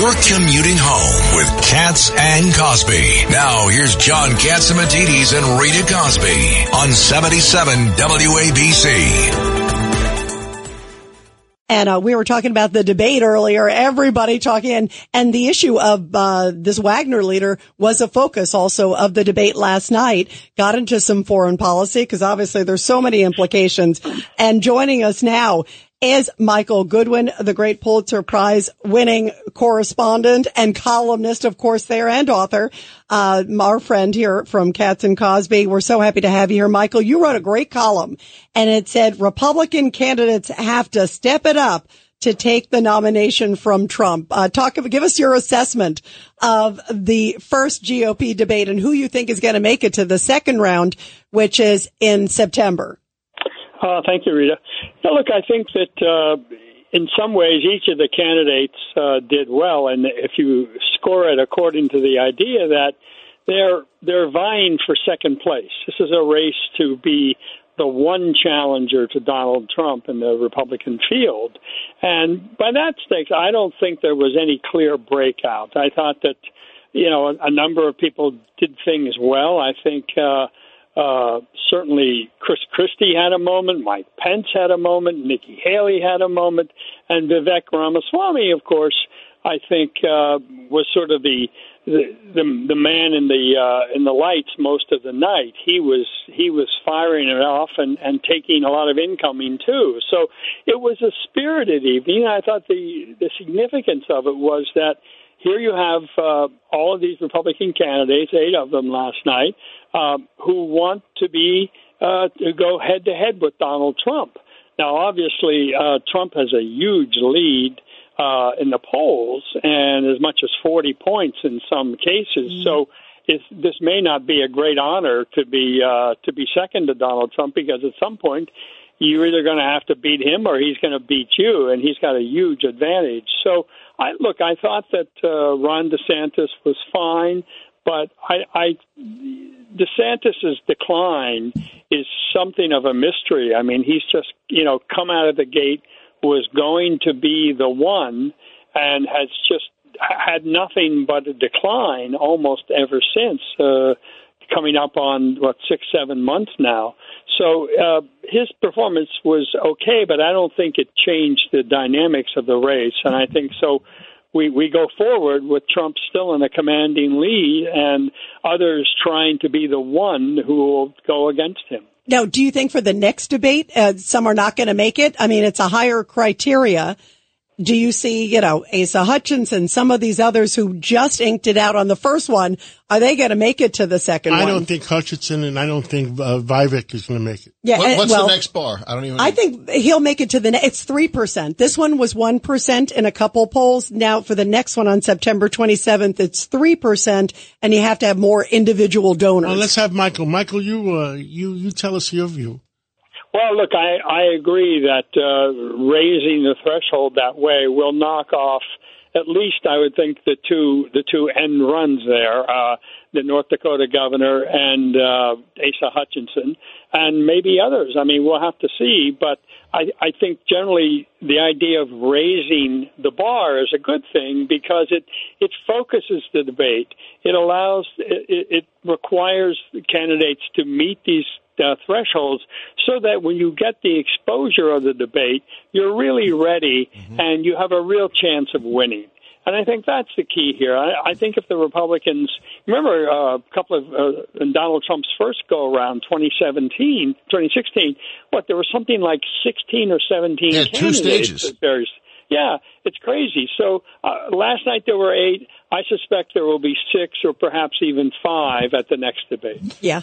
You're commuting home with Katz and Cosby. Now here's John Catsimatidis and Rita Cosby on 77 WABC. And uh, we were talking about the debate earlier. Everybody talking, and, and the issue of uh, this Wagner leader was a focus also of the debate last night. Got into some foreign policy because obviously there's so many implications. And joining us now is Michael Goodwin, the great Pulitzer Prize winning correspondent and columnist, of course, there and author. Uh, our friend here from Katz and Cosby. We're so happy to have you here, Michael. You wrote a great column and it said Republican candidates have to step it up to take the nomination from Trump. Uh, talk, give us your assessment of the first GOP debate and who you think is going to make it to the second round, which is in September. Uh, thank you, Rita. Now, look, I think that uh, in some ways each of the candidates uh, did well, and if you score it according to the idea that they're they're vying for second place, this is a race to be the one challenger to Donald Trump in the Republican field, and by that stakes, I don't think there was any clear breakout. I thought that you know a, a number of people did things well. I think. Uh, uh, certainly, Chris Christie had a moment. Mike Pence had a moment. Nikki Haley had a moment, and Vivek Ramaswamy, of course, I think uh, was sort of the the the, the man in the uh, in the lights most of the night. He was he was firing it off and and taking a lot of incoming too. So it was a spirited evening. I thought the the significance of it was that here you have uh, all of these Republican candidates, eight of them last night, uh, who want to be uh, to go head to head with Donald Trump. Now, obviously, uh, Trump has a huge lead uh, in the polls, and as much as 40 points in some cases. Mm. So. this may not be a great honor to be uh, to be second to Donald Trump because at some point you're either going to have to beat him or he's going to beat you, and he's got a huge advantage. So, I look, I thought that uh, Ron DeSantis was fine, but I, I DeSantis's decline is something of a mystery. I mean, he's just you know come out of the gate was going to be the one, and has just had nothing but a decline almost ever since. Uh, coming up on what six seven months now. So uh, his performance was okay, but I don't think it changed the dynamics of the race. And I think so. We we go forward with Trump still in a commanding lead, and others trying to be the one who will go against him. Now, do you think for the next debate, uh, some are not going to make it? I mean, it's a higher criteria do you see, you know, Asa Hutchinson, some of these others who just inked it out on the first one, are they going to make it to the second I one? don't think Hutchinson and I don't think uh, Vivek is going to make it. Yeah. What, what's well, the next bar? I don't even. I think he'll make it to the. It's three percent. This one was one percent in a couple polls. Now for the next one on September 27th, it's three percent, and you have to have more individual donors. Well, let's have Michael. Michael, you uh, you you tell us your view. Well, look, I, I agree that uh, raising the threshold that way will knock off at least I would think the two the two end runs there, uh, the North Dakota governor and uh, Asa Hutchinson, and maybe others. I mean, we'll have to see, but I, I think generally the idea of raising the bar is a good thing because it it focuses the debate. It allows it, it requires candidates to meet these uh, thresholds so that when you get the exposure of the debate, you're really ready mm-hmm. and you have a real chance of winning. And I think that's the key here. I, I think if the Republicans remember uh, a couple of uh, in Donald Trump's first go around, 2017, 2016, what there was something like 16 or 17 yeah, two stages. Yeah, it's crazy. So uh, last night there were eight. I suspect there will be six or perhaps even five at the next debate. Yeah.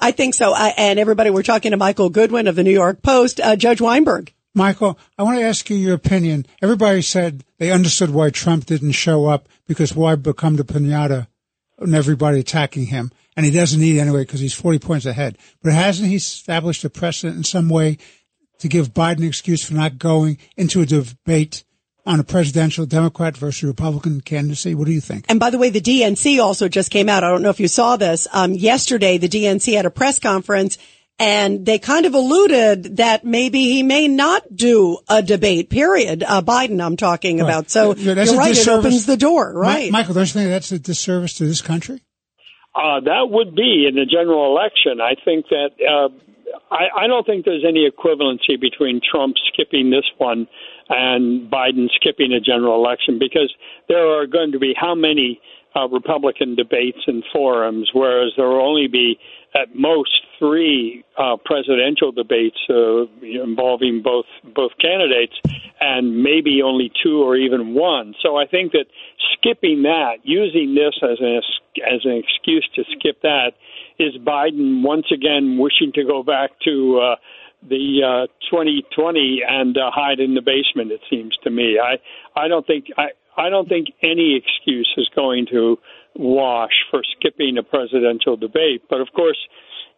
I think so. I, and everybody, we're talking to Michael Goodwin of the New York Post, uh, Judge Weinberg. Michael, I want to ask you your opinion. Everybody said they understood why Trump didn't show up because why become the pinata and everybody attacking him? And he doesn't need anyway because he's 40 points ahead. But hasn't he established a precedent in some way to give Biden an excuse for not going into a debate on a presidential Democrat versus Republican candidacy? What do you think? And by the way, the DNC also just came out. I don't know if you saw this. Um, yesterday, the DNC had a press conference and they kind of alluded that maybe he may not do a debate, period. Uh, Biden, I'm talking Right. about. So Yeah, that's you're a right. It opens the door, Mi- right? Michael, don't you think that's a disservice to this country? Uh, that would be in the general election. I think that uh, I, I don't think there's any equivalency between Trump skipping this one and Biden skipping a general election because there are going to be how many uh, Republican debates and forums, whereas there will only be at most three uh, presidential debates uh, involving both both candidates, and maybe only two or even one. So I think that skipping that, using this as an as an excuse to skip that, is Biden once again wishing to go back to. The uh, 2020 and uh, hide in the basement. It seems to me. I I don't think I I don't think any excuse is going to wash for skipping a presidential debate. But of course,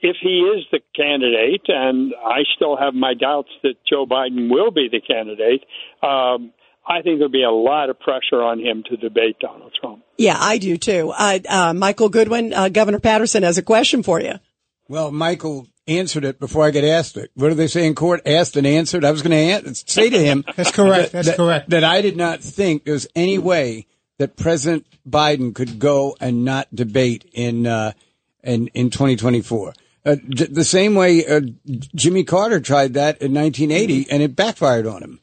if he is the candidate, and I still have my doubts that Joe Biden will be the candidate, um, I think there'll be a lot of pressure on him to debate Donald Trump. yeah, I do too. Uh, uh, Michael Goodwin, uh, Governor Paterson has a question for you. Well, Michael answered it before I get asked it. What do they say in court? Asked and answered. I was going to say to him. That's correct. that- That's that- correct. That I did not think there was any way that President Biden could go and not debate in uh, in in 2024. Uh, j- the same way uh, Jimmy Carter tried that in 1980, and it backfired on him.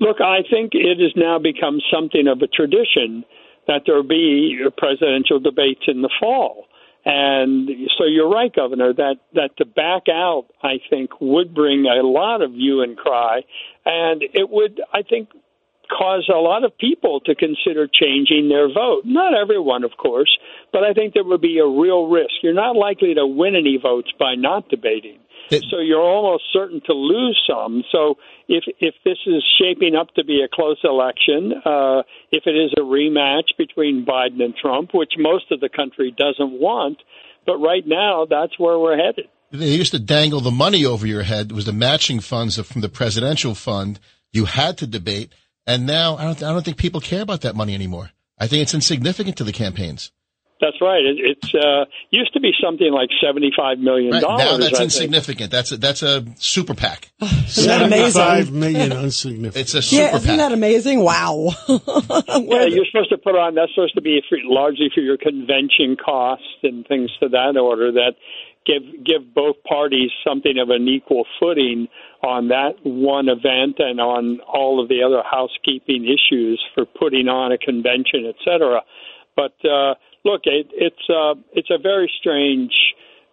Look, I think it has now become something of a tradition that there be presidential debates in the fall. And so you're right, Governor, that, that to back out, I think, would bring a lot of hue and cry. And it would, I think, cause a lot of people to consider changing their vote. Not everyone, of course, but I think there would be a real risk. You're not likely to win any votes by not debating. So you're almost certain to lose some. So if if this is shaping up to be a close election, uh, if it is a rematch between Biden and Trump, which most of the country doesn't want, but right now that's where we're headed. They used to dangle the money over your head. It was the matching funds from the presidential fund. You had to debate. And now I don't, I don't think people care about that money anymore. I think it's insignificant to the campaigns. That's right. It, it's uh, used to be something like seventy-five million Right, dollars. now that's I think. insignificant. That's a, that's a super PAC. Isn't that amazing? Seventy-five million insignificant. It's a super Yeah, isn't PAC. that amazing? Wow. Yeah, you're supposed to put on. That's supposed to be for, largely for your convention costs and things to that order. That give give both parties something of an equal footing on that one event and on all of the other housekeeping issues for putting on a convention, et cetera. But uh, look, it, it's uh, it's a very strange.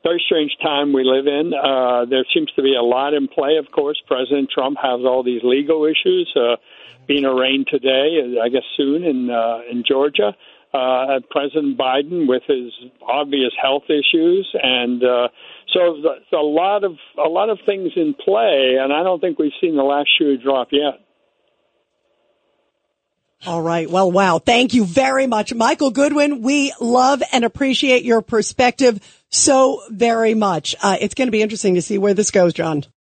Very strange time we live in. Uh, there seems to be a lot in play. Of course, President Trump has all these legal issues uh, being arraigned today, I guess soon in uh, in Georgia. Uh, President Biden with his obvious health issues, and uh, so there's a lot of a lot of things in play. And I don't think we've seen the last shoe drop yet. All right. Well, wow. Thank you very much, Michael Goodwin. We love and appreciate your perspective so very much. Uh, it's going to be interesting to see where this goes, John.